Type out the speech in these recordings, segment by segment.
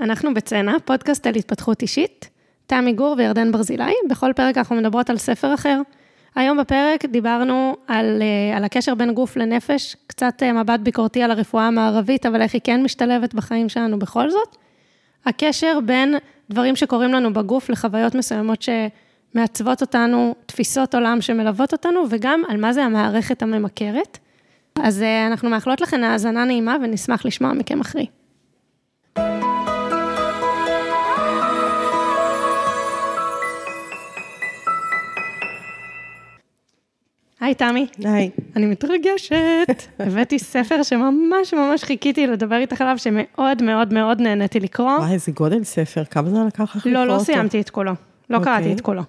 אנחנו בצנע, פודקאסט על התפתחות אישית. תמי גור וירדן ברזילי, בכל פרק אנחנו מדברות על ספר אחר. היום בפרק דיברנו על, אה, על הקשר בין גוף לנפש, קצת אה, מבט ביקורתי על הרפואה המערבית, אבל איך היא כן משתלבת בחיים שלנו בכל זאת. הקשר בין דברים שקורים לנו בגוף לחוויות מסוימות שמעצבות אותנו, תפיסות עולם שמלוות אותנו, וגם על מה זה המערכת הממכרת. אז אה, אנחנו מאחלות לכם האזנה נעימה ונשמח לשמוע מכם אחרי. היי, תמי. היי. אני מתרגשת. הבאתי ספר שממש ממש חיכיתי לדבר איתך עליו, שמאוד מאוד מאוד נהניתי לקרוא. וואי, איזה גודל ספר, כמה זמן לקח לך לקרוא אותו? לא, לא סיימתי את כולו. לא אוקיי. קראתי את כולו.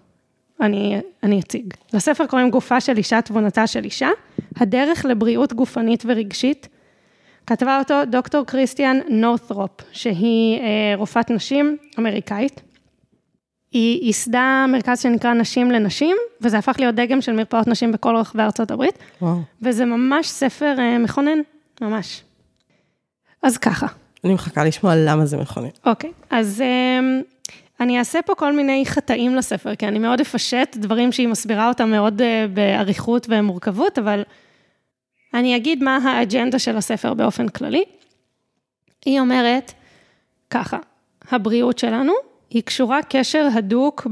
אני, אני אציג. לספר קוראים גופה של אישה, תבונתה של אישה, הדרך לבריאות גופנית ורגשית. כתבה אותו דוקטור קריסטיאן נורת'רופ, שהיא אה, רופאת נשים אמריקאית. היא ייסדה מרכז שנקרא נשים לנשים, וזה הפך להיות דגם של מרפאות נשים בכל רחבי ארצות הברית, וואו. וזה ממש ספר אה, מכונן, ממש. אז ככה, אני מחכה לשמוע למה זה מכונן. אוקיי, אז אמ, אני אעשה פה כל מיני חטאים לספר, כי אני מאוד אפשט דברים שהיא מסבירה אותם מאוד אה, באריכות ומורכבות, אבל אני אגיד מה האג'נדה של הספר באופן כללי. היא אומרת ככה, הבריאות שלנו היא קשורה קשר הדוק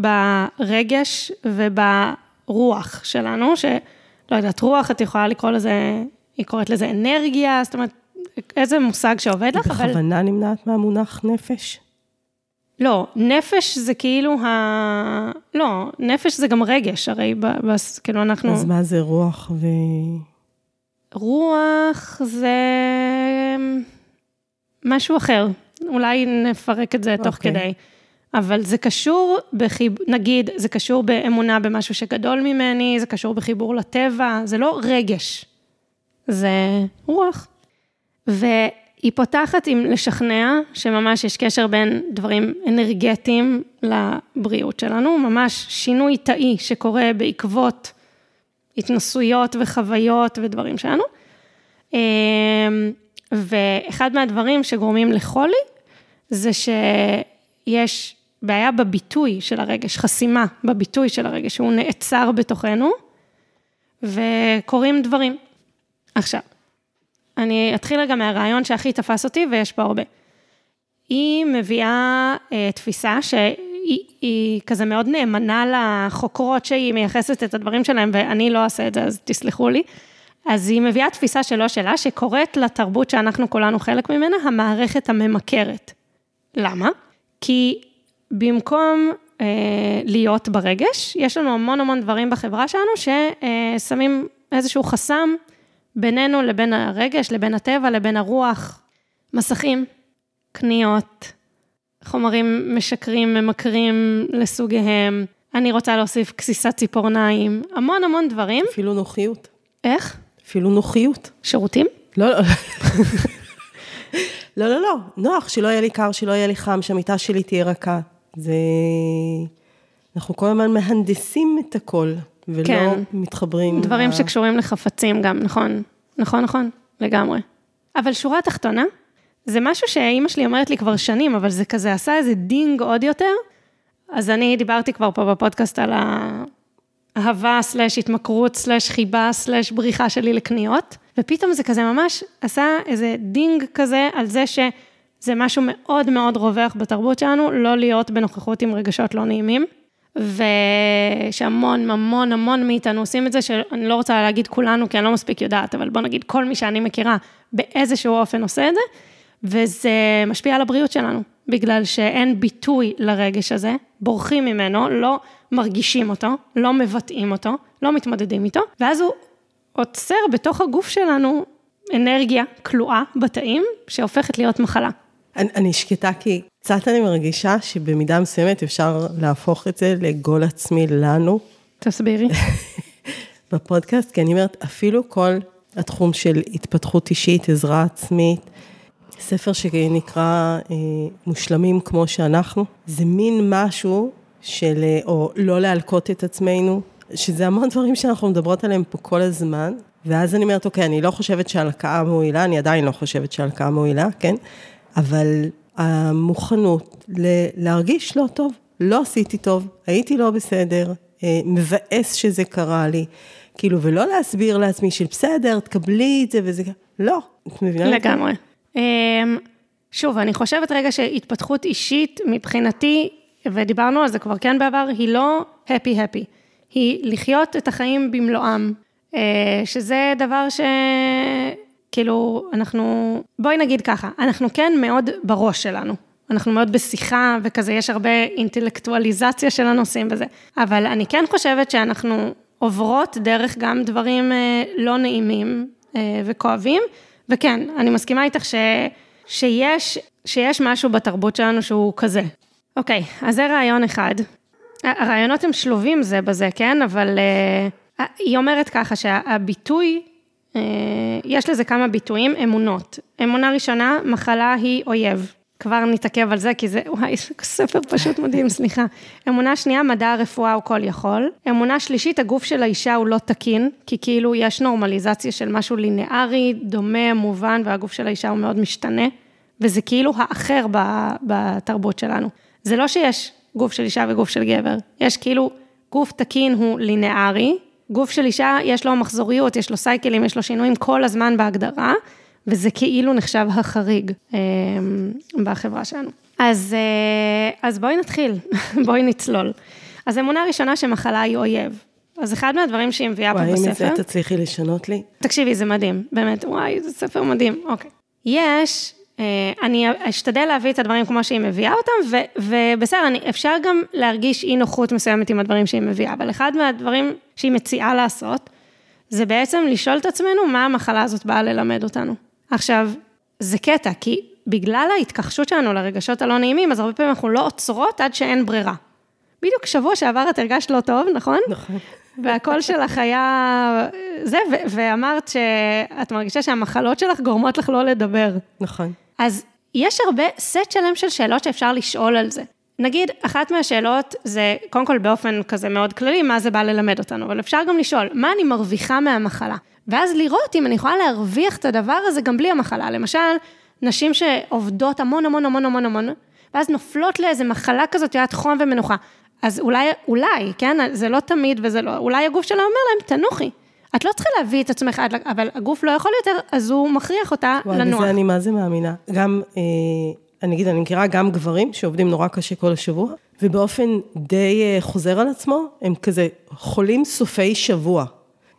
ברגש וברוח שלנו, שלא יודעת, רוח, את יכולה לקרוא לזה, היא קוראת לזה אנרגיה, זאת אומרת, איזה מושג שעובד היא לך, אבל... בכוונה נמנעת מהמונח נפש? לא, נפש זה כאילו ה... לא, נפש זה גם רגש, הרי ב... בס... כאילו אנחנו... אז מה זה רוח ו... רוח זה משהו אחר. אולי נפרק את זה תוך אוקיי. כדי. אבל זה קשור בחיב... נגיד, זה קשור באמונה במשהו שגדול ממני, זה קשור בחיבור לטבע, זה לא רגש, זה רוח. והיא פותחת עם לשכנע שממש יש קשר בין דברים אנרגטיים לבריאות שלנו, ממש שינוי תאי שקורה בעקבות התנסויות וחוויות ודברים שלנו. אמ, ואחד מהדברים שגורמים לחולי, זה שיש בעיה בביטוי של הרגש, חסימה בביטוי של הרגש, שהוא נעצר בתוכנו, וקורים דברים. עכשיו, אני אתחיל רגע מהרעיון שהכי תפס אותי, ויש פה הרבה. היא מביאה אה, תפיסה שהיא היא כזה מאוד נאמנה לחוקרות שהיא מייחסת את הדברים שלהם, ואני לא אעשה את זה, אז תסלחו לי. אז היא מביאה תפיסה שלא שלה, שקוראת לתרבות שאנחנו כולנו חלק ממנה, המערכת הממכרת. למה? כי במקום אה, להיות ברגש, יש לנו המון המון דברים בחברה שלנו ששמים איזשהו חסם בינינו לבין הרגש, לבין הטבע, לבין הרוח, מסכים, קניות, חומרים משקרים, ממכרים לסוגיהם, אני רוצה להוסיף גסיסת ציפורניים, המון המון דברים. אפילו נוחיות. איך? אפילו נוחיות. שירותים? לא, לא. לא, לא, לא. נוח, שלא יהיה לי קר, שלא יהיה לי חם, שהמיטה שלי תהיה רכה. זה... אנחנו כל הזמן מהנדסים את הכל, ולא כן. מתחברים. דברים ל- שקשורים לחפצים גם, נכון, נכון, נכון, לגמרי. אבל שורה תחתונה, זה משהו שאימא שלי אומרת לי כבר שנים, אבל זה כזה עשה איזה דינג עוד יותר. אז אני דיברתי כבר פה בפודקאסט על האהבה slash התמכרות slash חיבה slash בריחה שלי לקניות, ופתאום זה כזה ממש עשה איזה דינג כזה על זה שזה משהו מאוד מאוד רווח בתרבות שלנו, לא להיות בנוכחות עם רגשות לא נעימים. ושהמון, המון, המון מאיתנו עושים את זה, שאני לא רוצה להגיד כולנו, כי אני לא מספיק יודעת, אבל בוא נגיד כל מי שאני מכירה באיזשהו אופן עושה את זה, וזה משפיע על הבריאות שלנו, בגלל שאין ביטוי לרגש הזה, בורחים ממנו, לא מרגישים אותו, לא מבטאים אותו, לא מתמודדים איתו, ואז הוא עוצר בתוך הגוף שלנו אנרגיה כלואה בתאים, שהופכת להיות מחלה. אני, אני שקטה כי קצת אני מרגישה שבמידה מסוימת אפשר להפוך את זה לגול עצמי לנו תסבירי. בפודקאסט, כי אני אומרת, אפילו כל התחום של התפתחות אישית, עזרה עצמית, ספר שנקרא אה, מושלמים כמו שאנחנו, זה מין משהו של, אה, או לא להלקות את עצמנו, שזה המון דברים שאנחנו מדברות עליהם פה כל הזמן, ואז אני אומרת, אוקיי, אני לא חושבת שהלקאה מועילה, אני עדיין לא חושבת שהלקאה מועילה, כן? אבל המוכנות ל- להרגיש לא טוב. לא עשיתי טוב, הייתי לא בסדר, אה, מבאס שזה קרה לי. כאילו, ולא להסביר לעצמי של בסדר, תקבלי את זה וזה, לא, את מבינה? לגמרי. אמ, שוב, אני חושבת רגע שהתפתחות אישית, מבחינתי, ודיברנו על זה כבר כן בעבר, היא לא happy-happy. היא לחיות את החיים במלואם, אה, שזה דבר ש... כאילו, אנחנו... בואי נגיד ככה, אנחנו כן מאוד בראש שלנו. אנחנו מאוד בשיחה, וכזה, יש הרבה אינטלקטואליזציה של הנושאים וזה. אבל אני כן חושבת שאנחנו עוברות דרך גם דברים אה, לא נעימים אה, וכואבים, וכן, אני מסכימה איתך ש, שיש, שיש משהו בתרבות שלנו שהוא כזה. אוקיי, אז זה רעיון אחד. הרעיונות הם שלובים זה בזה, כן? אבל uh, היא אומרת ככה שהביטוי, יש לזה כמה ביטויים, אמונות. אמונה ראשונה, מחלה היא אויב. כבר נתעכב על זה, כי זה, וואי, ספר פשוט מדהים, סליחה. אמונה שנייה, מדע הרפואה הוא כל יכול. אמונה שלישית, הגוף של האישה הוא לא תקין, כי כאילו יש נורמליזציה של משהו לינארי, דומה, מובן, והגוף של האישה הוא מאוד משתנה, וזה כאילו האחר בתרבות שלנו. זה לא שיש גוף של אישה וגוף של גבר, יש כאילו, גוף תקין הוא לינארי, גוף של אישה יש לו מחזוריות, יש לו סייקלים, יש לו שינויים כל הזמן בהגדרה, וזה כאילו נחשב החריג אה, בחברה שלנו. אז, אה, אז בואי נתחיל, בואי נצלול. אז אמונה ראשונה שמחלה היא אויב. אז אחד מהדברים שהיא מביאה פה וואי, בספר... אם את זה תצליחי לשנות לי. תקשיבי, זה מדהים, באמת, וואי, זה ספר מדהים, אוקיי. יש, אני אשתדל להביא את הדברים כמו שהיא מביאה אותם, ו, ובסדר, אני, אפשר גם להרגיש אי נוחות מסוימת עם הדברים שהיא מביאה, אבל אחד מהדברים שהיא מציעה לעשות, זה בעצם לשאול את עצמנו מה המחלה הזאת באה ללמד אותנו. עכשיו, זה קטע, כי בגלל ההתכחשות שלנו לרגשות הלא נעימים, אז הרבה פעמים אנחנו לא עוצרות עד שאין ברירה. בדיוק שבוע שעבר את הרגשת לא טוב, נכון? נכון. והקול שלך היה זה, ו- ואמרת שאת מרגישה שהמחלות שלך גורמות לך לא לדבר. נכון. אז יש הרבה סט שלם של שאלות שאפשר לשאול על זה. נגיד, אחת מהשאלות זה, קודם כל באופן כזה מאוד כללי, מה זה בא ללמד אותנו, אבל אפשר גם לשאול, מה אני מרוויחה מהמחלה? ואז לראות אם אני יכולה להרוויח את הדבר הזה גם בלי המחלה. למשל, נשים שעובדות המון המון המון המון המון, ואז נופלות לאיזה מחלה כזאת, יודעת, חום ומנוחה. אז אולי, אולי, כן, זה לא תמיד וזה לא, אולי הגוף שלה אומר להם, תנוחי. את לא צריכה להביא את עצמך עד, אבל הגוף לא יכול יותר, אז הוא מכריח אותה וואי, לנוח. בזה אני מה זה מאמינה. גם, אה, אני אגיד, אני מכירה גם גברים שעובדים נורא קשה כל השבוע, ובאופן די אה, חוזר על עצמו, הם כזה חולים סופי שבוע,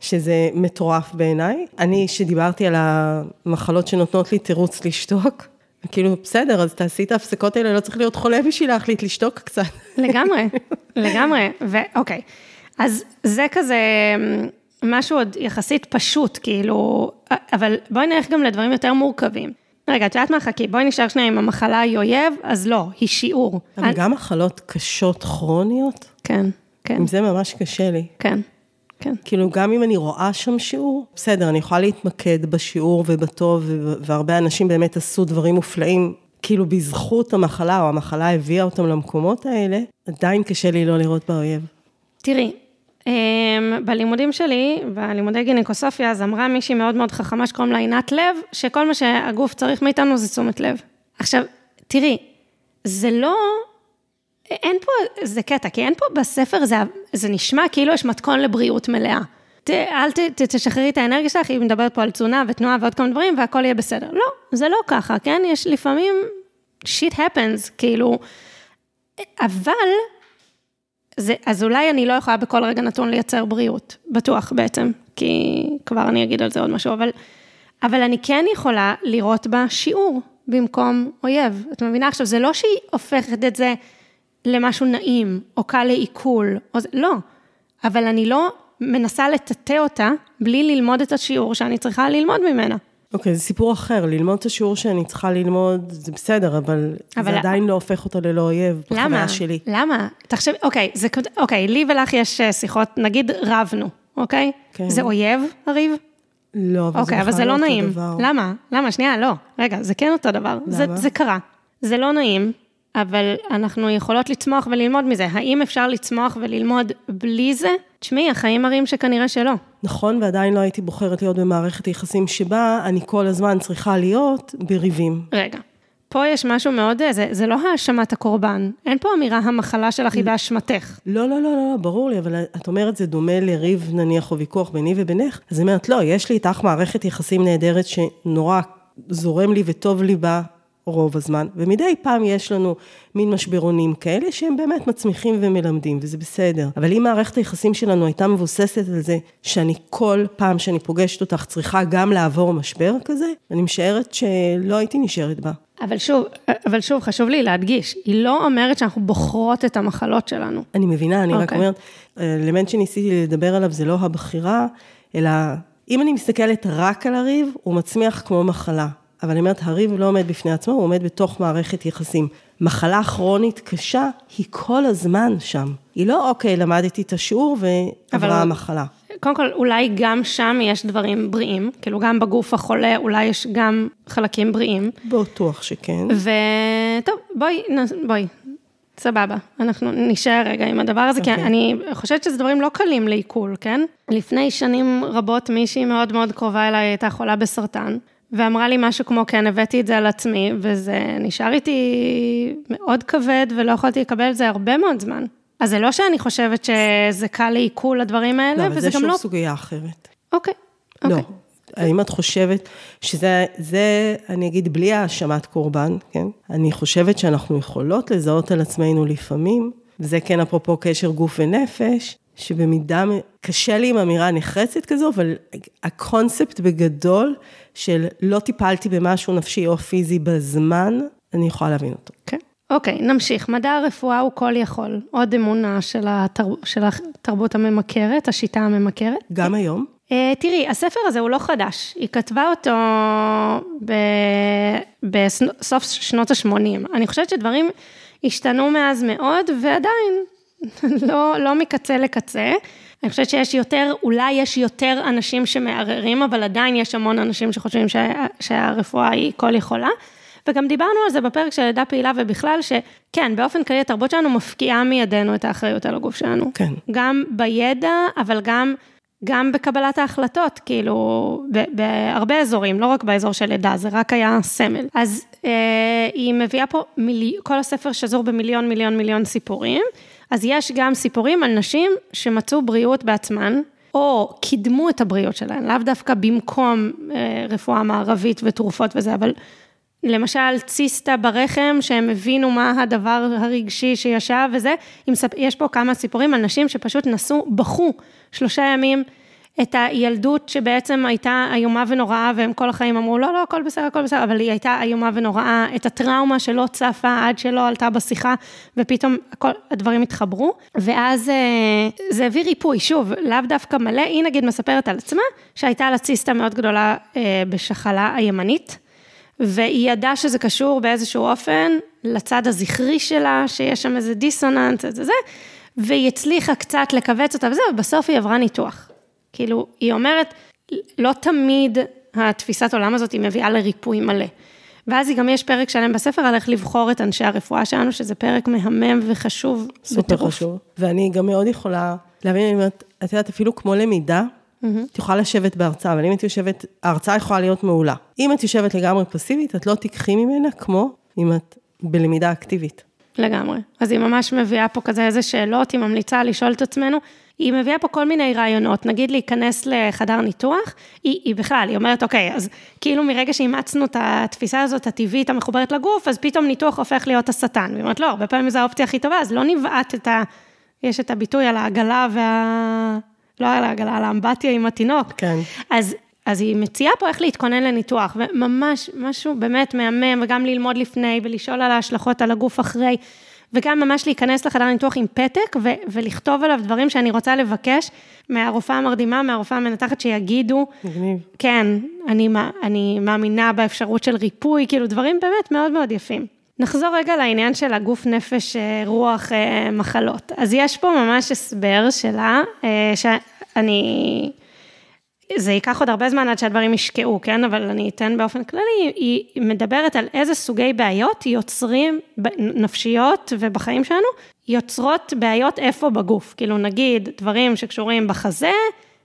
שזה מטורף בעיניי. אני, שדיברתי על המחלות שנותנות לי תירוץ לשתוק, כאילו, בסדר, אז תעשי את ההפסקות האלה, לא צריך להיות חולה בשביל להחליט לשתוק קצת. לגמרי, לגמרי, ואוקיי. אז זה כזה משהו עוד יחסית פשוט, כאילו, אבל בואי נלך גם לדברים יותר מורכבים. רגע, את יודעת מה, חכי, בואי נשאר שנייה עם המחלה היא אויב, אז לא, היא שיעור. אבל אני- גם מחלות קשות כרוניות, כן, כן, עם זה ממש קשה לי. כן, כן. כאילו, גם אם אני רואה שם שיעור, בסדר, אני יכולה להתמקד בשיעור ובטוב, והרבה אנשים באמת עשו דברים מופלאים, כאילו בזכות המחלה, או המחלה הביאה אותם למקומות האלה, עדיין קשה לי לא לראות באויב. תראי, בלימודים שלי, בלימודי גינקוסופיה, אז אמרה מישהי מאוד מאוד חכמה שקוראים לה עינת לב, שכל מה שהגוף צריך מאיתנו זה תשומת לב. עכשיו, תראי, זה לא, אין פה, זה קטע, כי אין פה בספר, זה, זה נשמע כאילו יש מתכון לבריאות מלאה. ת, אל ת, ת, תשחררי את האנרגיה שלך, היא מדברת פה על תזונה ותנועה ועוד כמה דברים, והכל יהיה בסדר. לא, זה לא ככה, כן? יש לפעמים, shit happens, כאילו, אבל זה, אז אולי אני לא יכולה בכל רגע נתון לייצר בריאות, בטוח בעצם, כי כבר אני אגיד על זה עוד משהו, אבל, אבל אני כן יכולה לראות בה שיעור במקום אויב. את מבינה? עכשיו, זה לא שהיא הופכת את זה למשהו נעים, או קל לעיכול, או זה, לא. אבל אני לא מנסה לטאטא אותה בלי ללמוד את השיעור שאני צריכה ללמוד ממנה. אוקיי, זה סיפור אחר, ללמוד את השיעור שאני צריכה ללמוד, זה בסדר, אבל, אבל- זה עדיין לא הופך אותה ללא אויב, למה? בחוויה שלי. למה? תחשבי, אוקיי, זה, אוקיי, לי ולך יש אה, שיחות, נגיד רבנו, אוקיי? כן. זה אויב, הריב? לא, אבל אוקיי, זה אבל זה בכלל לא אותו נעים. דבר. למה? למה? שנייה, לא. רגע, זה כן אותו דבר. זה, למה? זה קרה. זה לא נעים, אבל אנחנו יכולות לצמוח וללמוד מזה. האם אפשר לצמוח וללמוד בלי זה? תשמעי, החיים מראים שכנראה שלא. נכון, ועדיין לא הייתי בוחרת להיות במערכת יחסים שבה אני כל הזמן צריכה להיות בריבים. רגע, פה יש משהו מאוד, זה, זה לא האשמת הקורבן. אין פה אמירה, המחלה שלך היא באשמתך. לא, לא, לא, לא, ברור לי, אבל את אומרת, זה דומה לריב נניח או ויכוח ביני ובינך, אז אני אומרת, לא, יש לי איתך מערכת יחסים נהדרת שנורא זורם לי וטוב לי בה רוב הזמן, ומדי פעם יש לנו מין משברונים כאלה שהם באמת מצמיחים ומלמדים, וזה בסדר. אבל אם מערכת היחסים שלנו הייתה מבוססת על זה שאני כל פעם שאני פוגשת אותך צריכה גם לעבור משבר כזה, אני משערת שלא הייתי נשארת בה. אבל שוב, אבל שוב, חשוב לי להדגיש, היא לא אומרת שאנחנו בוחרות את המחלות שלנו. אני מבינה, אני okay. רק אוקיי. אומרת, האלמנט שניסיתי לדבר עליו זה לא הבחירה, אלא אם אני מסתכלת רק על הריב, הוא מצמיח כמו מחלה. אבל אני אומרת, הריב לא עומד בפני עצמו, הוא עומד בתוך מערכת יחסים. מחלה כרונית קשה, היא כל הזמן שם. היא לא, אוקיי, למדתי את השיעור ועברה המחלה. קודם כל, אולי גם שם יש דברים בריאים, כאילו גם בגוף החולה אולי יש גם חלקים בריאים. בטוח שכן. וטוב, בואי, בואי, סבבה, אנחנו נשאר רגע עם הדבר הזה, okay. כי אוקיי. אני חושבת שזה דברים לא קלים לעיכול, כן? לפני שנים רבות מישהי מאוד מאוד קרובה אליי הייתה חולה בסרטן, ואמרה לי משהו כמו, כן, הבאתי את זה על עצמי, וזה נשאר איתי מאוד כבד, ולא יכולתי לקבל את זה הרבה מאוד זמן. אז זה לא שאני חושבת שזה קל לעיכול הדברים האלה, לא, וזה גם לא... לא, אבל זה שוב סוגיה אחרת. אוקיי, לא. אוקיי. האם את חושבת שזה, זה, אני אגיד, בלי האשמת קורבן, כן? אני חושבת שאנחנו יכולות לזהות על עצמנו לפעמים, וזה כן אפרופו קשר גוף ונפש, שבמידה, קשה לי עם אמירה נחרצת כזו, אבל הקונספט בגדול של לא טיפלתי במשהו נפשי או פיזי בזמן, אני יכולה להבין אותו. כן. אוקיי, נמשיך. מדע הרפואה הוא כל יכול. עוד אמונה של, התרב... של התרבות הממכרת, השיטה הממכרת. גם היום? Uh, תראי, הספר הזה הוא לא חדש. היא כתבה אותו ב... בסוף שנות ה-80. אני חושבת שדברים השתנו מאז מאוד, ועדיין, לא, לא מקצה לקצה. אני חושבת שיש יותר, אולי יש יותר אנשים שמערערים, אבל עדיין יש המון אנשים שחושבים שה, שהרפואה היא כל יכולה. וגם דיברנו על זה בפרק של לידה פעילה ובכלל, שכן, באופן כללי התרבות שלנו מפקיעה מידינו את האחריות על הגוף שלנו. כן. גם בידע, אבל גם, גם בקבלת ההחלטות, כאילו, בהרבה אזורים, לא רק באזור של לידה, זה רק היה סמל. אז אה, היא מביאה פה, מילי, כל הספר שזור במיליון, מיליון, מיליון סיפורים. אז יש גם סיפורים על נשים שמצאו בריאות בעצמן, או קידמו את הבריאות שלהן, לאו דווקא במקום אה, רפואה מערבית ותרופות וזה, אבל למשל ציסטה ברחם, שהם הבינו מה הדבר הרגשי שישב וזה, יש פה כמה סיפורים על נשים שפשוט נסעו, בכו שלושה ימים את הילדות שבעצם הייתה איומה ונוראה, והם כל החיים אמרו, לא, לא, הכל בסדר, הכל בסדר, אבל היא הייתה איומה ונוראה, את הטראומה שלא צפה עד שלא עלתה בשיחה, ופתאום כל הדברים התחברו, ואז אה, זה הביא ריפוי, שוב, לאו דווקא מלא, היא נגיד מספרת על עצמה, שהייתה לה ציסטה מאוד גדולה אה, בשחלה הימנית. והיא ידעה שזה קשור באיזשהו אופן לצד הזכרי שלה, שיש שם איזה דיסוננס, איזה זה, והיא הצליחה קצת לכווץ אותה וזה, ובסוף היא עברה ניתוח. כאילו, היא אומרת, לא תמיד התפיסת עולם הזאת היא מביאה לריפוי מלא. ואז גם יש פרק שלם בספר על איך לבחור את אנשי הרפואה שלנו, שזה פרק מהמם וחשוב. סופר בטירוף. חשוב. ואני גם מאוד יכולה להבין, אני אומרת, את יודעת, אפילו כמו למידה, Mm-hmm. את יכולה לשבת בהרצאה, אבל אם את יושבת, ההרצאה יכולה להיות מעולה. אם את יושבת לגמרי פסיבית, את לא תיקחי ממנה כמו אם את בלמידה אקטיבית. לגמרי. אז היא ממש מביאה פה כזה איזה שאלות, היא ממליצה לשאול את עצמנו. היא מביאה פה כל מיני רעיונות, נגיד להיכנס לחדר ניתוח, היא, היא בכלל, היא אומרת, אוקיי, אז כאילו מרגע שאימצנו את התפיסה הזאת הטבעית המחוברת לגוף, אז פתאום ניתוח הופך להיות השטן. והיא אומרת, לא, הרבה פעמים זו האופציה הכי טובה, אז לא נבעט את ה... יש את הביטוי על העגלה וה... לא על העגלה, על האמבטיה עם התינוק. כן. אז, אז היא מציעה פה איך להתכונן לניתוח, וממש משהו באמת מהמם, וגם ללמוד לפני, ולשאול על ההשלכות על הגוף אחרי, וגם ממש להיכנס לחדר ניתוח עם פתק, ו- ולכתוב עליו דברים שאני רוצה לבקש מהרופאה המרדימה, מהרופאה המנתחת, שיגידו, מגניב. כן, אני, אני מאמינה באפשרות של ריפוי, כאילו דברים באמת מאוד מאוד יפים. נחזור רגע לעניין של הגוף, נפש, אה, רוח, אה, מחלות. אז יש פה ממש הסבר שלה, אה, שאני... זה ייקח עוד הרבה זמן עד שהדברים ישקעו, כן? אבל אני אתן באופן כללי, היא מדברת על איזה סוגי בעיות יוצרים, נפשיות ובחיים שלנו, יוצרות בעיות איפה בגוף. כאילו נגיד דברים שקשורים בחזה,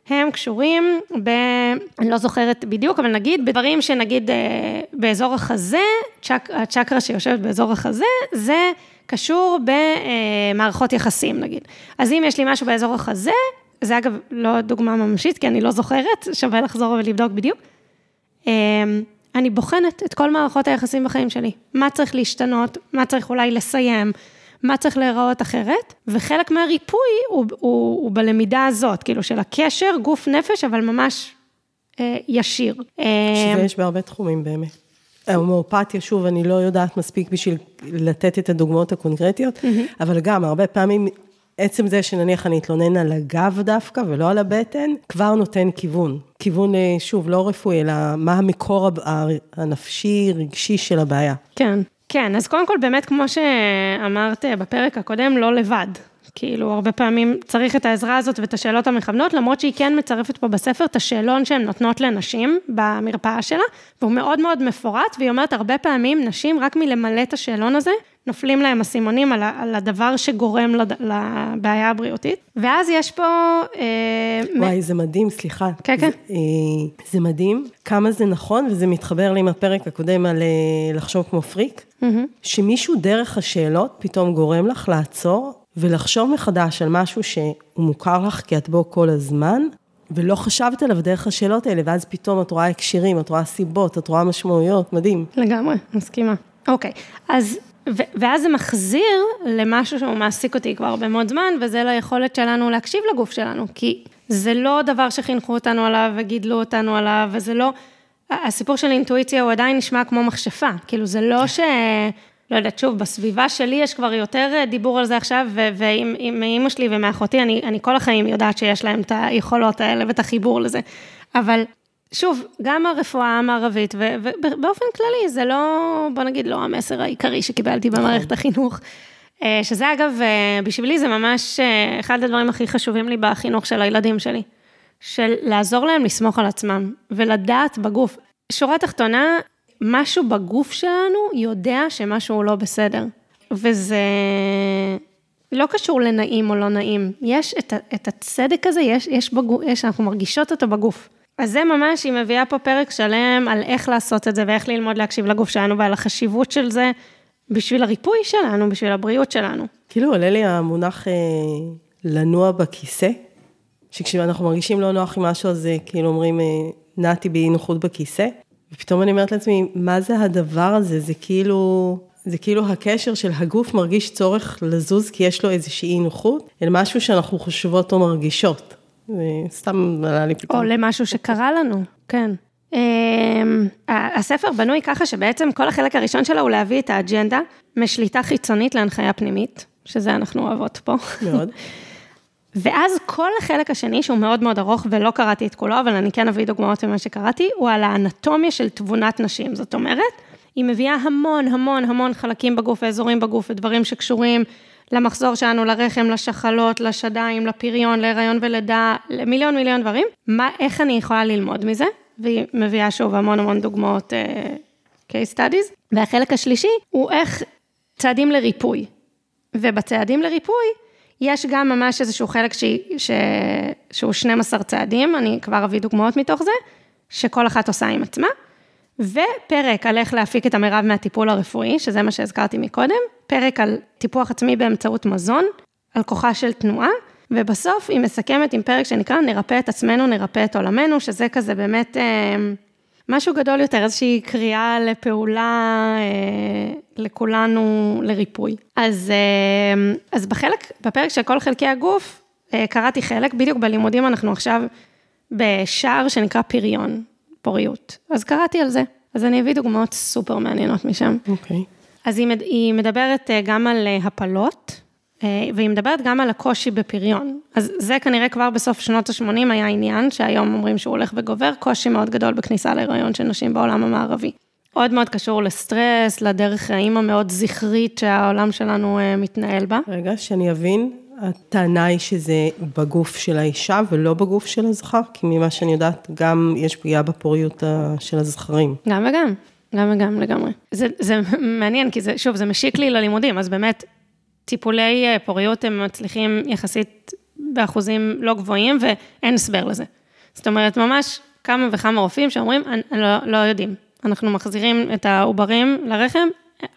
הם קשורים ב... אני לא זוכרת בדיוק, אבל נגיד בדברים שנגיד אה, באזור החזה, צ'ק, הצ'קרה שיושבת באזור החזה, זה קשור במערכות יחסים נגיד. אז אם יש לי משהו באזור החזה, זה אגב לא דוגמה ממשית, כי אני לא זוכרת, שווה לחזור ולבדוק בדיוק. אמ, אני בוחנת את כל מערכות היחסים בחיים שלי. מה צריך להשתנות, מה צריך אולי לסיים, מה צריך להיראות אחרת, וחלק מהריפוי הוא, הוא, הוא בלמידה הזאת, כאילו של הקשר, גוף נפש, אבל ממש אה, ישיר. שזה אמ, יש בהרבה תחומים באמת. ההומואפתיה, שוב, אני לא יודעת מספיק בשביל לתת את הדוגמאות הקונקרטיות, mm-hmm. אבל גם הרבה פעמים עצם זה שנניח אני אתלונן על הגב דווקא ולא על הבטן, כבר נותן כיוון. כיוון, אה, שוב, לא רפואי, אלא מה המקור הנפשי, רגשי של הבעיה. כן, כן, אז קודם כל, באמת, כמו שאמרת בפרק הקודם, לא לבד. כאילו, הרבה פעמים צריך את העזרה הזאת ואת השאלות המכוונות, למרות שהיא כן מצרפת פה בספר את השאלון שהן נותנות לנשים במרפאה שלה, והוא מאוד מאוד מפורט, והיא אומרת, הרבה פעמים נשים, רק מלמלא את השאלון הזה, נופלים להם אסימונים על, על הדבר שגורם לד, לבעיה הבריאותית. ואז יש פה... אה, וואי, מ... זה מדהים, סליחה. כן, כן. זה, אה, זה מדהים כמה זה נכון, וזה מתחבר לי עם הפרק הקודם על אה, לחשוב כמו פריק, mm-hmm. שמישהו דרך השאלות פתאום גורם לך לעצור ולחשוב מחדש על משהו שהוא מוכר לך כי את בו כל הזמן, ולא חשבת עליו דרך השאלות האלה, ואז פתאום את רואה הקשרים, את רואה סיבות, את רואה משמעויות, מדהים. לגמרי, מסכימה. אוקיי, אז, ו- ואז זה מחזיר למשהו שהוא מעסיק אותי כבר הרבה מאוד זמן, וזה ליכולת שלנו להקשיב לגוף שלנו, כי זה לא דבר שחינכו אותנו עליו וגידלו אותנו עליו, וזה לא... הסיפור של אינטואיציה הוא עדיין נשמע כמו מכשפה, כאילו זה לא ש... לא יודעת, שוב, בסביבה שלי יש כבר יותר אה, דיבור על זה עכשיו, ועם אימא שלי ומאחותי, אני, אני כל החיים יודעת שיש להם את היכולות האלה ואת החיבור לזה. אבל שוב, גם הרפואה המערבית, ובאופן כללי, זה לא, בוא נגיד, לא המסר העיקרי שקיבלתי נכון. במערכת החינוך. אה, שזה אגב, אה, בשבילי זה ממש אחד הדברים הכי חשובים לי בחינוך של הילדים שלי. של לעזור להם לסמוך על עצמם, ולדעת בגוף. שורה תחתונה, משהו בגוף שלנו יודע שמשהו לא בסדר. וזה לא קשור לנעים או לא נעים. יש את, את הצדק הזה, יש, יש בגוף, יש, אנחנו מרגישות אותו בגוף. אז זה ממש, היא מביאה פה פרק שלם על איך לעשות את זה ואיך ללמוד להקשיב לגוף שלנו ועל החשיבות של זה בשביל הריפוי שלנו, בשביל הבריאות שלנו. כאילו עולה לי המונח אה, לנוע בכיסא, שכשאנחנו מרגישים לא נוח עם משהו, אז כאילו אומרים, אה, נעתי באי נוחות בכיסא. ופתאום אני אומרת לעצמי, מה זה הדבר הזה? זה כאילו, זה כאילו הקשר של הגוף מרגיש צורך לזוז כי יש לו איזושהי אי נוחות, אל משהו שאנחנו חושבות או מרגישות. סתם עלה לי פתאום. או למשהו שקרה לנו, כן. אמ, הספר בנוי ככה שבעצם כל החלק הראשון שלו הוא להביא את האג'נדה משליטה חיצונית להנחיה פנימית, שזה אנחנו אוהבות פה. מאוד. ואז כל החלק השני, שהוא מאוד מאוד ארוך ולא קראתי את כולו, אבל אני כן אביא דוגמאות ממה שקראתי, הוא על האנטומיה של תבונת נשים. זאת אומרת, היא מביאה המון המון המון חלקים בגוף, ואזורים בגוף, ודברים שקשורים למחזור שלנו, לרחם, לשחלות, לשדיים, לפריון, להיריון ולידה, למיליון מיליון דברים. מה, איך אני יכולה ללמוד מזה? והיא מביאה שוב המון המון דוגמאות, uh, case studies. והחלק השלישי הוא איך צעדים לריפוי. ובצעדים לריפוי, יש גם ממש איזשהו חלק ש... ש... שהוא 12 צעדים, אני כבר אביא דוגמאות מתוך זה, שכל אחת עושה עם עצמה, ופרק על איך להפיק את המרב מהטיפול הרפואי, שזה מה שהזכרתי מקודם, פרק על טיפוח עצמי באמצעות מזון, על כוחה של תנועה, ובסוף היא מסכמת עם פרק שנקרא נרפא את עצמנו, נרפא את עולמנו, שזה כזה באמת... אה, משהו גדול יותר, איזושהי קריאה לפעולה אה, לכולנו לריפוי. אז, אה, אז בחלק, בפרק של כל חלקי הגוף, אה, קראתי חלק, בדיוק בלימודים אנחנו עכשיו בשער שנקרא פריון, פוריות. אז קראתי על זה. אז אני אביא דוגמאות סופר מעניינות משם. אוקיי. Okay. אז היא, היא מדברת גם על הפלות, אה, והיא מדברת גם על הקושי בפריון. אז זה כנראה כבר בסוף שנות ה-80 היה עניין, שהיום אומרים שהוא הולך וגובר, קושי מאוד גדול בכניסה להיריון של נשים בעולם המערבי. עוד מאוד קשור לסטרס, לדרך חיים המאוד זכרית שהעולם שלנו אה, מתנהל בה. רגע, שאני אבין, הטענה היא שזה בגוף של האישה ולא בגוף של הזכר, כי ממה שאני יודעת, גם יש פגיעה בפוריות של הזכרים. גם וגם, גם וגם לגמרי. זה, זה מעניין, כי זה, שוב, זה משיק לי ללימודים, אז באמת, טיפולי אה, פוריות הם מצליחים יחסית באחוזים לא גבוהים ואין הסבר לזה. זאת אומרת, ממש כמה וכמה רופאים שאומרים, לא, לא יודעים. אנחנו מחזירים את העוברים לרחם,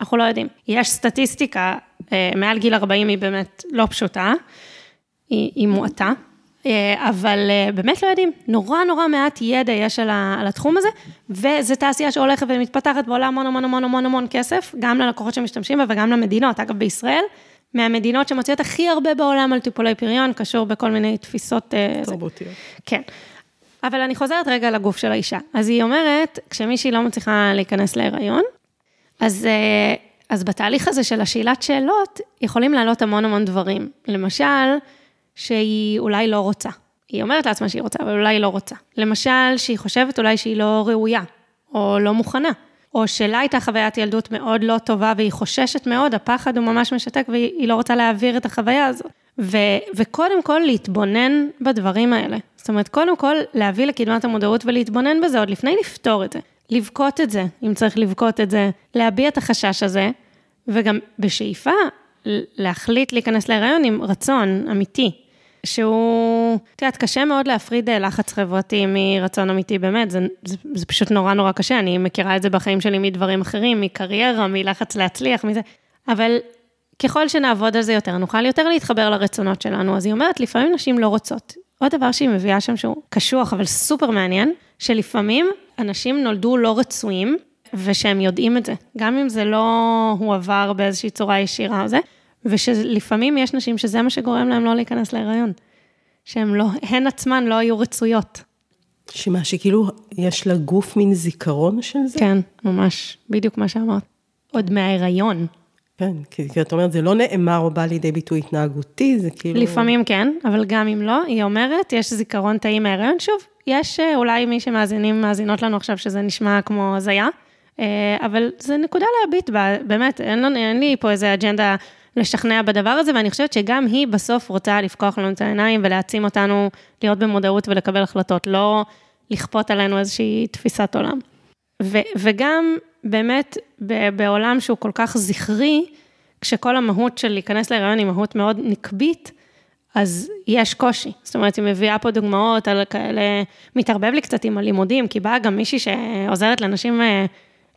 אנחנו לא יודעים. יש סטטיסטיקה, אה, מעל גיל 40 היא באמת לא פשוטה, היא, היא מועטה, אה, אבל באמת לא יודעים, נורא נורא מעט ידע יש על התחום הזה, וזו תעשייה שהולכת ומתפתחת ועולה המון המון המון המון המון כסף, גם ללקוחות שמשתמשים בה וגם למדינות. אגב, בישראל, מהמדינות שמוציאות הכי הרבה בעולם על טיפולי פריון, קשור בכל מיני תפיסות... תרבותיות. כן. אבל אני חוזרת רגע לגוף של האישה. אז היא אומרת, כשמישהי לא מצליחה להיכנס להיריון, אז, אז בתהליך הזה של השאלת שאלות, יכולים לעלות המון המון דברים. למשל, שהיא אולי לא רוצה. היא אומרת לעצמה שהיא רוצה, אבל אולי היא לא רוצה. למשל, שהיא חושבת אולי שהיא לא ראויה, או לא מוכנה. או שלה הייתה חוויית ילדות מאוד לא טובה והיא חוששת מאוד, הפחד הוא ממש משתק והיא לא רוצה להעביר את החוויה הזאת. ו, וקודם כל להתבונן בדברים האלה. זאת אומרת, קודם כל להביא לקדמת המודעות ולהתבונן בזה עוד לפני לפתור את זה. לבכות את זה, אם צריך לבכות את זה, להביע את החשש הזה, וגם בשאיפה להחליט להיכנס להיריון עם רצון אמיתי. שהוא, את יודעת, קשה מאוד להפריד אה, לחץ חברתי מרצון אמיתי, באמת, זה, זה, זה פשוט נורא נורא קשה, אני מכירה את זה בחיים שלי מדברים אחרים, מקריירה, מלחץ להצליח, מזה, אבל ככל שנעבוד על זה יותר, נוכל יותר להתחבר לרצונות שלנו. אז היא אומרת, לפעמים נשים לא רוצות. עוד דבר שהיא מביאה שם שהוא קשוח, אבל סופר מעניין, שלפעמים אנשים נולדו לא רצויים, ושהם יודעים את זה, גם אם זה לא הועבר באיזושהי צורה ישירה או זה, ושלפעמים יש נשים שזה מה שגורם להם לא להיכנס להיריון. שהן לא, הן עצמן לא היו רצויות. שמה, שכאילו יש לגוף מין זיכרון של זה? כן, ממש, בדיוק מה שאמרת. עוד מההיריון. כן, כי, כי את אומרת, זה לא נאמר או בא לידי ביטוי התנהגותי, זה כאילו... לפעמים כן, אבל גם אם לא, היא אומרת, יש זיכרון תאי מההיריון. שוב, יש אה, אולי מי שמאזינים, מאזינות לנו עכשיו שזה נשמע כמו הזיה, אה, אבל זה נקודה להביט בה, באמת, אין, אין לי פה איזה אג'נדה לשכנע בדבר הזה, ואני חושבת שגם היא בסוף רוצה לפקוח לנו את העיניים ולהעצים אותנו להיות במודעות ולקבל החלטות, לא לכפות עלינו איזושהי תפיסת עולם. ו, וגם באמת בעולם שהוא כל כך זכרי, כשכל המהות של להיכנס להיריון היא מהות מאוד נקבית, אז יש קושי. זאת אומרת, היא מביאה פה דוגמאות על כאלה, מתערבב לי קצת עם הלימודים, כי באה גם מישהי שעוזרת לאנשים אה,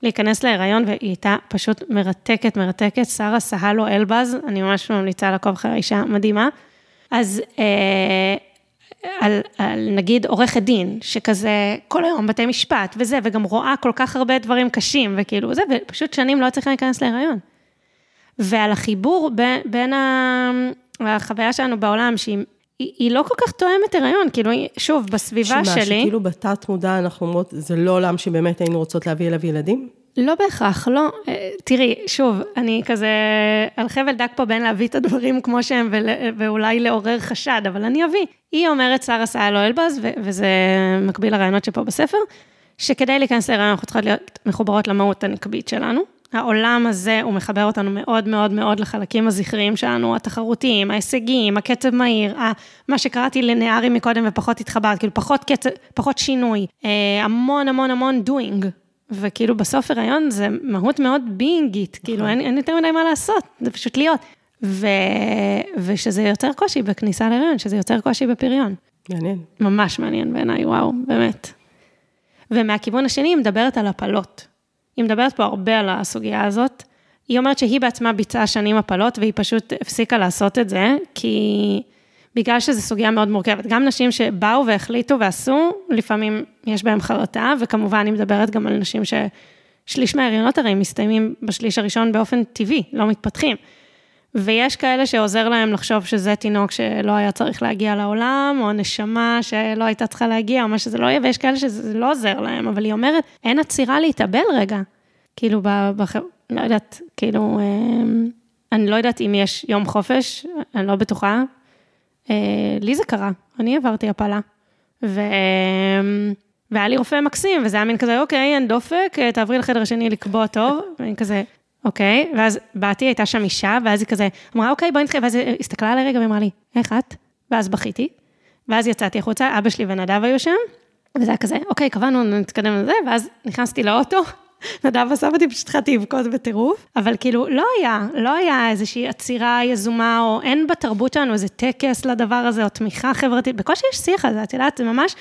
להיכנס להיריון, והיא הייתה פשוט מרתקת, מרתקת, שרה סהלו אלבז, אני ממש ממליצה לעקוב אחרי האישה מדהימה. אז אה, על, על נגיד עורכת דין, שכזה כל היום בתי משפט וזה, וגם רואה כל כך הרבה דברים קשים, וכאילו זה, ופשוט שנים לא צריכה להיכנס להיריון. ועל החיבור בין, בין החוויה שלנו בעולם, שהיא היא, היא לא כל כך תואמת הריון, כאילו, שוב, בסביבה שמה, שלי... שמה, שכאילו בתת מודע אנחנו אומרות, זה לא עולם שבאמת היינו רוצות להביא אליו ילדים? לא בהכרח, לא. אה, תראי, שוב, אני כזה על חבל דק פה בין להביא את הדברים כמו שהם ואולי לעורר חשד, אבל אני אביא. היא אומרת, שרה סאלו אלבז, וזה מקביל לרעיונות שפה בספר, שכדי להיכנס להיריון אנחנו צריכות להיות מחוברות למהות הנקבית שלנו. העולם הזה, הוא מחבר אותנו מאוד מאוד מאוד לחלקים הזכריים שלנו, התחרותיים, ההישגים, הקצב מהיר, מה שקראתי לנערים מקודם ופחות התחברת, כאילו פחות קצב, פחות שינוי, אה, המון המון המון doing. וכאילו בסוף הריון זה מהות מאוד בינגית, נכון. כאילו אין, אין יותר מדי מה לעשות, זה פשוט להיות. ו... ושזה יותר קושי בכניסה להריון, שזה יותר קושי בפריון. מעניין. ממש מעניין בעיניי, וואו, באמת. ומהכיוון השני, היא מדברת על הפלות. היא מדברת פה הרבה על הסוגיה הזאת. היא אומרת שהיא בעצמה ביצעה שנים הפלות, והיא פשוט הפסיקה לעשות את זה, כי בגלל שזו סוגיה מאוד מורכבת. גם נשים שבאו והחליטו ועשו, לפעמים יש בהן חרטה, וכמובן אני מדברת גם על נשים ששליש מההריונות הרי מסתיימים בשליש הראשון באופן טבעי, לא מתפתחים. ויש כאלה שעוזר להם לחשוב שזה תינוק שלא היה צריך להגיע לעולם, או נשמה שלא הייתה צריכה להגיע, או מה שזה לא יהיה, ויש כאלה שזה לא עוזר להם, אבל היא אומרת, אין עצירה להתאבל רגע. כאילו, בח... לא יודעת, כאילו, אמ, אני לא יודעת אם יש יום חופש, אני לא בטוחה. אה, לי זה קרה, אני עברתי הפלה. ו... והיה לי רופא מקסים, וזה היה מין כזה, אוקיי, אין דופק, תעברי לחדר השני לקבוע טוב, ואני כזה, אוקיי, ואז באתי, הייתה שם אישה, ואז היא כזה, אמרה, אוקיי, בואי נתחיל, ואז היא הסתכלה עליי רגע ואמרה לי, איך את? ואז בכיתי, ואז יצאתי החוצה, אבא שלי ונדב היו שם, וזה היה כזה, אוקיי, קבענו, נתקדם לזה, ואז נכנסתי לאוטו, נדב אסף אותי, פשוט התחלתי לבכות בטירוף, אבל כאילו, לא היה, לא היה איזושהי עצירה יזומה, או אין בתרבות שלנו איזה טקס לדבר הזה, או תמיכה חברתית, בקושי יש שיח על זה, את יודעת, זה ממש,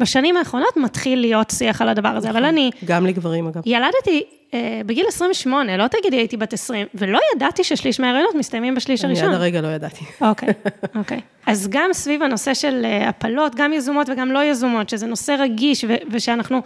בשנים האחרונות מתחיל להיות שיח על הדבר הזה, אבל אני... גם לגברים, אגב. ילדתי אה, בגיל 28, לא תגידי הייתי בת 20, ולא ידעתי ששליש מההריונות מסתיימים בשליש הראשון. אני עד הרגע לא ידעתי. אוקיי, אוקיי. אז גם סביב הנושא של אה, הפלות, גם יזומות וגם לא יזומות, שזה נושא רגיש, ושאנחנו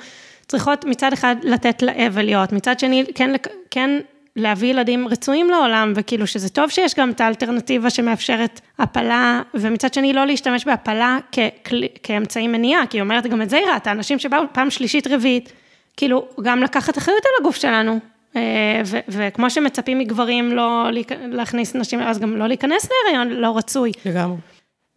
צריכות מצד אחד לתת לאבל להיות, מצד שני, כן, כן להביא ילדים רצויים לעולם, וכאילו שזה טוב שיש גם את האלטרנטיבה שמאפשרת הפלה, ומצד שני לא להשתמש בהפלה ככל, כאמצעי מניעה, כי היא אומרת גם את זה היא ראתה, אנשים שבאו פעם שלישית רביעית, כאילו גם לקחת אחריות על הגוף שלנו, אה, ו- וכמו שמצפים מגברים לא להכניס נשים, אז גם לא להיכנס להיריון לא רצוי. לגמרי.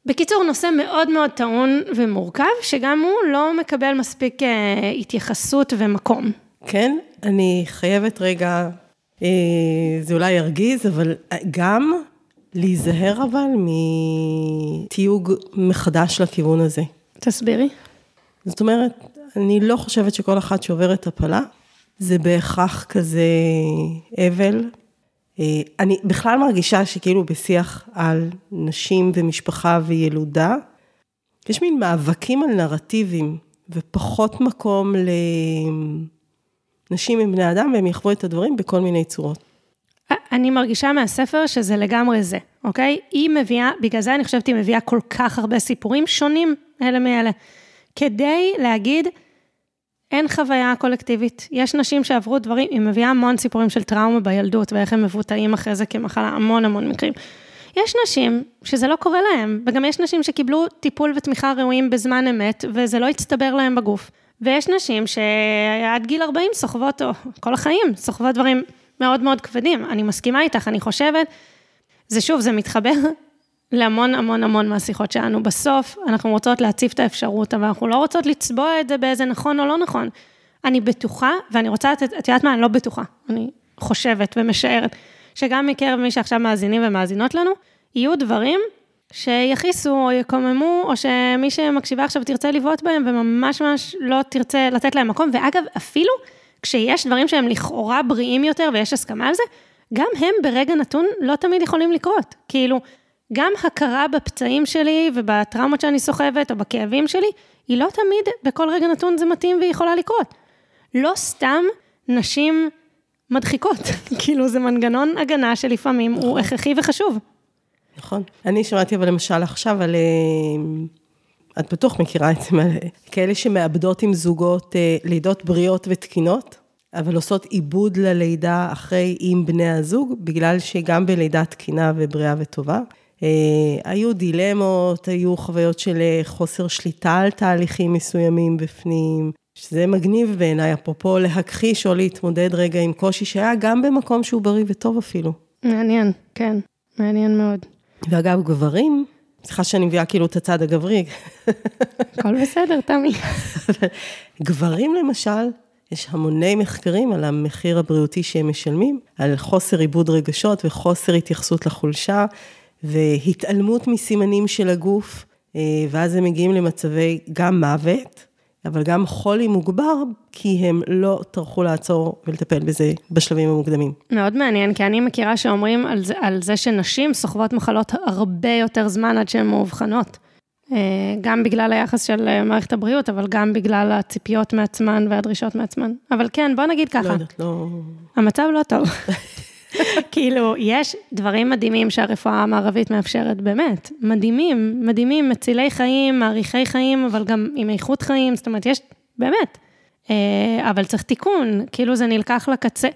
בקיצור, נושא מאוד מאוד טעון ומורכב, שגם הוא לא מקבל מספיק אה, התייחסות ומקום. כן, אני חייבת רגע, זה אולי ירגיז, אבל גם להיזהר אבל מתיוג מחדש לכיוון הזה. תסבירי. זאת אומרת, אני לא חושבת שכל אחת שעוברת הפלה, זה בהכרח כזה אבל, אה, אני בכלל מרגישה שכאילו בשיח על נשים ומשפחה וילודה, יש מין מאבקים על נרטיבים, ופחות מקום לנשים עם בני אדם, והם יחוו את הדברים בכל מיני צורות. אני מרגישה מהספר שזה לגמרי זה, אוקיי? היא מביאה, בגלל זה אני חושבת היא מביאה כל כך הרבה סיפורים שונים אלה מאלה, כדי להגיד, אין חוויה קולקטיבית. יש נשים שעברו דברים, היא מביאה המון סיפורים של טראומה בילדות, ואיך הם מבוטאים אחרי זה כמחלה, המון המון מקרים. יש נשים שזה לא קורה להם, וגם יש נשים שקיבלו טיפול ותמיכה ראויים בזמן אמת, וזה לא הצטבר להם בגוף. ויש נשים שעד גיל 40 סוחבות, או כל החיים, סוחבות דברים מאוד מאוד כבדים. אני מסכימה איתך, אני חושבת, זה שוב, זה מתחבר להמון המון המון מהשיחות שלנו. בסוף, אנחנו רוצות להציף את האפשרות, אבל אנחנו לא רוצות לצבוע את זה באיזה נכון או לא נכון. אני בטוחה, ואני רוצה לתת, את יודעת מה, אני לא בטוחה, אני חושבת ומשערת, שגם מקרב מי שעכשיו מאזינים ומאזינות לנו, יהיו דברים שיכעיסו או יקוממו, או שמי שמקשיבה עכשיו תרצה לבעוט בהם, וממש ממש לא תרצה לתת להם מקום. ואגב, אפילו כשיש דברים שהם לכאורה בריאים יותר ויש הסכמה על זה, גם הם ברגע נתון לא תמיד יכולים לקרות. כאילו, גם הכרה בפצעים שלי ובטראומות שאני סוחבת או בכאבים שלי, היא לא תמיד בכל רגע נתון זה מתאים והיא יכולה לקרות. לא סתם נשים מדחיקות, כאילו זה מנגנון הגנה שלפעמים נכון. הוא הכרחי וחשוב. נכון. אני שמעתי אבל למשל עכשיו על... אה, את בטוח מכירה את זה, כאלה שמאבדות עם זוגות אה, לידות בריאות ותקינות, אבל עושות עיבוד ללידה אחרי עם בני הזוג, בגלל שגם בלידה תקינה ובריאה וטובה, אה, היו דילמות, היו חוויות של חוסר שליטה על תהליכים מסוימים בפנים, שזה מגניב בעיניי, אפרופו להכחיש או להתמודד רגע עם קושי שהיה גם במקום שהוא בריא וטוב אפילו. מעניין, כן, מעניין מאוד. ואגב, גברים, סליחה שאני מביאה כאילו את הצד הגברי. הכל בסדר, תמי. גברים למשל, יש המוני מחקרים על המחיר הבריאותי שהם משלמים, על חוסר עיבוד רגשות וחוסר התייחסות לחולשה, והתעלמות מסימנים של הגוף, אה, ואז הם מגיעים למצבי גם מוות, אבל גם חולי מוגבר, כי הם לא טרחו לעצור ולטפל בזה בשלבים המוקדמים. מאוד מעניין, כי אני מכירה שאומרים על זה, על זה שנשים סוחבות מחלות הרבה יותר זמן עד שהן מאובחנות. אה, גם בגלל היחס של אה, מערכת הבריאות, אבל גם בגלל הציפיות מעצמן והדרישות מעצמן. אבל כן, בוא נגיד ככה. לא יודעת, לא... המצב לא טוב. כאילו, יש דברים מדהימים שהרפואה המערבית מאפשרת, באמת, מדהימים, מדהימים, מצילי חיים, מעריכי חיים, אבל גם עם איכות חיים, זאת אומרת, יש, באמת. אה, אבל צריך תיקון, כאילו זה נלקח לקצה.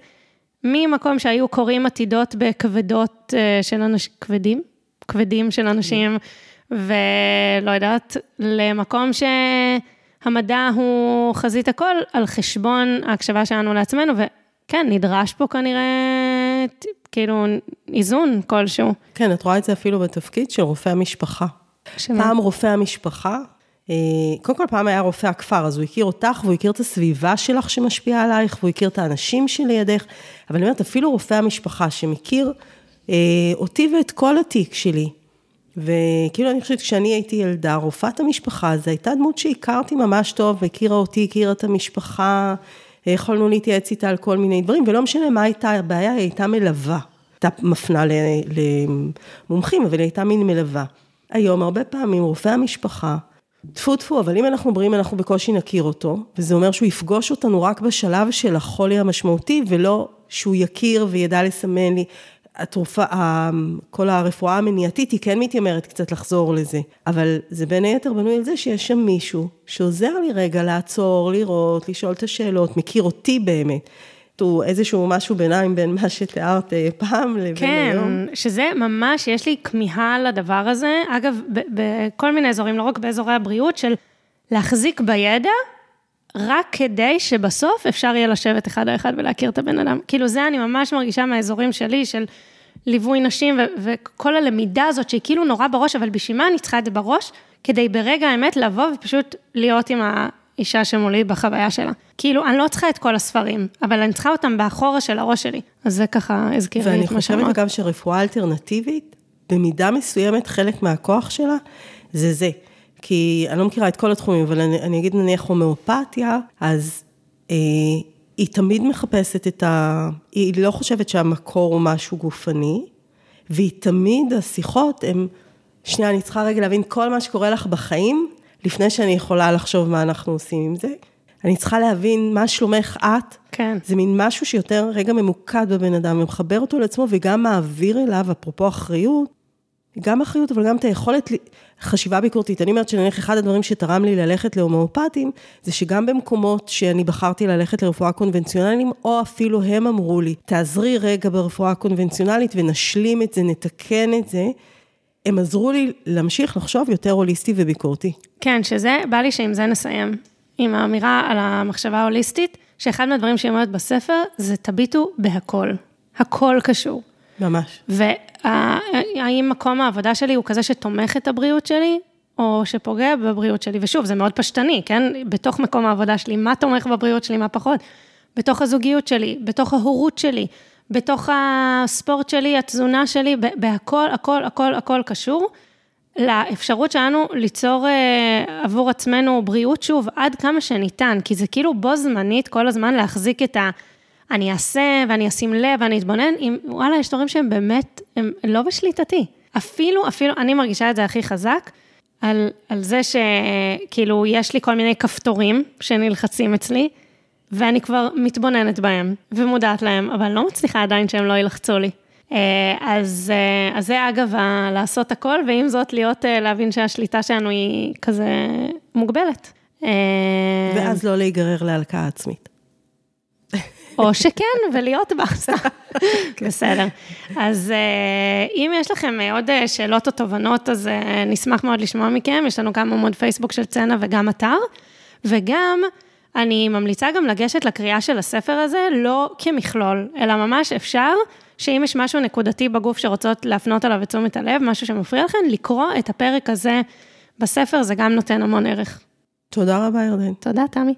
ממקום שהיו קוראים עתידות בכבדות אה, של אנשים, כבדים? כבדים של אנשים, ולא יודעת, למקום שהמדע הוא חזית הכל, על חשבון ההקשבה שלנו לעצמנו, וכן, נדרש פה כנראה כאילו איזון כלשהו. כן, את רואה את זה אפילו בתפקיד של רופא המשפחה. שמה? פעם רופא המשפחה, אה, קודם כל פעם היה רופא הכפר, אז הוא הכיר אותך והוא הכיר את הסביבה שלך שמשפיעה עלייך, והוא הכיר את האנשים שלידך, אבל אני אומרת, אפילו רופא המשפחה שמכיר אה, אותי ואת כל התיק שלי, וכאילו אני חושבת, כשאני הייתי ילדה, רופאת המשפחה, זו הייתה דמות שהכרתי ממש טוב, הכירה אותי, הכירה את המשפחה, יכולנו להתייעץ איתה על כל מיני דברים, ולא משנה מה הייתה הבעיה, היא הייתה מלווה. הייתה מפנה למומחים, אבל היא הייתה מין מלווה. היום, הרבה פעמים, רופאי המשפחה, טפו טפו, אבל אם אנחנו אומרים, אנחנו בקושי נכיר אותו, וזה אומר שהוא יפגוש אותנו רק בשלב של החולי המשמעותי, ולא שהוא יכיר וידע לסמן לי. התרופה, כל הרפואה המניעתית היא כן מתיימרת קצת לחזור לזה, אבל זה בין היתר בנוי על זה שיש שם מישהו שעוזר לי רגע לעצור, לראות, לשאול את השאלות, מכיר אותי באמת. הוא איזשהו משהו ביניים בין מה שתיארת אה, פעם לבין כן, היום. כן, שזה ממש, יש לי כמיהה לדבר הזה. אגב, בכל מיני אזורים, לא רק באזורי הבריאות, של להחזיק בידע, רק כדי שבסוף אפשר יהיה לשבת אחד על אחד ולהכיר את הבן אדם. כאילו, זה אני ממש מרגישה מהאזורים שלי, של ליווי נשים, ו- וכל הלמידה הזאת, שהיא כאילו נורא בראש, אבל בשביל מה אני צריכה את זה בראש? כדי ברגע האמת לבוא ופשוט להיות עם האישה שמולי בחוויה שלה. כאילו, אני לא צריכה את כל הספרים, אבל אני צריכה אותם באחורה של הראש שלי. אז זה ככה הזכיר לי את מה שאמרת. ואני חושבת אגב שרפואה אלטרנטיבית, במידה מסוימת, חלק מהכוח שלה, זה זה. כי אני לא מכירה את כל התחומים, אבל אני, אני אגיד נניח הומאופתיה, אז אה, היא תמיד מחפשת את ה... היא לא חושבת שהמקור הוא משהו גופני, והיא תמיד, השיחות הן, שנייה, אני צריכה רגע להבין כל מה שקורה לך בחיים, לפני שאני יכולה לחשוב מה אנחנו עושים עם זה. אני צריכה להבין מה שלומך את. כן. זה מין משהו שיותר רגע ממוקד בבן אדם, ומחבר אותו לעצמו וגם מעביר אליו, אפרופו אחריות, גם אחריות, אבל גם את היכולת, חשיבה ביקורתית. אני אומרת שנניח אחד הדברים שתרם לי ללכת להומואפטים, זה שגם במקומות שאני בחרתי ללכת לרפואה קונבנציונלית, או אפילו הם אמרו לי, תעזרי רגע ברפואה קונבנציונלית ונשלים את זה, נתקן את זה. הם עזרו לי להמשיך לחשוב יותר הוליסטי וביקורתי. כן, שזה, בא לי שעם זה נסיים. עם האמירה על המחשבה ההוליסטית, שאחד מהדברים שהיא אומרת בספר, זה תביטו בהכל. הכל קשור. ממש. והאם מקום העבודה שלי הוא כזה שתומך את הבריאות שלי, או שפוגע בבריאות שלי? ושוב, זה מאוד פשטני, כן? בתוך מקום העבודה שלי, מה תומך בבריאות שלי, מה פחות? בתוך הזוגיות שלי, בתוך ההורות שלי, בתוך הספורט שלי, התזונה שלי, בהכל, הכל, הכל, הכל קשור. לאפשרות שלנו ליצור אה, עבור עצמנו בריאות, שוב, עד כמה שניתן, כי זה כאילו בו זמנית כל הזמן להחזיק את ה... אני אעשה ואני אשים לב ואני אתבונן, אם וואלה, יש דברים שהם באמת, הם לא בשליטתי. אפילו, אפילו, אני מרגישה את זה הכי חזק, על, על זה שכאילו יש לי כל מיני כפתורים שנלחצים אצלי, ואני כבר מתבוננת בהם ומודעת להם, אבל לא מצליחה עדיין שהם לא ילחצו לי. אה, אז, אה, אז זה אגב, לעשות הכל, ועם זאת להיות, אה, להבין שהשליטה שלנו היא כזה מוגבלת. ואז לא להיגרר להלקאה עצמית. או שכן, ולהיות בה, כן. בסדר. אז אם יש לכם עוד שאלות או תובנות, אז נשמח מאוד לשמוע מכם. יש לנו גם עמוד פייסבוק של צנע וגם אתר. וגם, אני ממליצה גם לגשת לקריאה של הספר הזה, לא כמכלול, אלא ממש אפשר. שאם יש משהו נקודתי בגוף שרוצות להפנות עליו את תשומת הלב, משהו שמפריע לכם, לקרוא את הפרק הזה בספר, זה גם נותן המון ערך. תודה רבה, ירדן. תודה, תמי.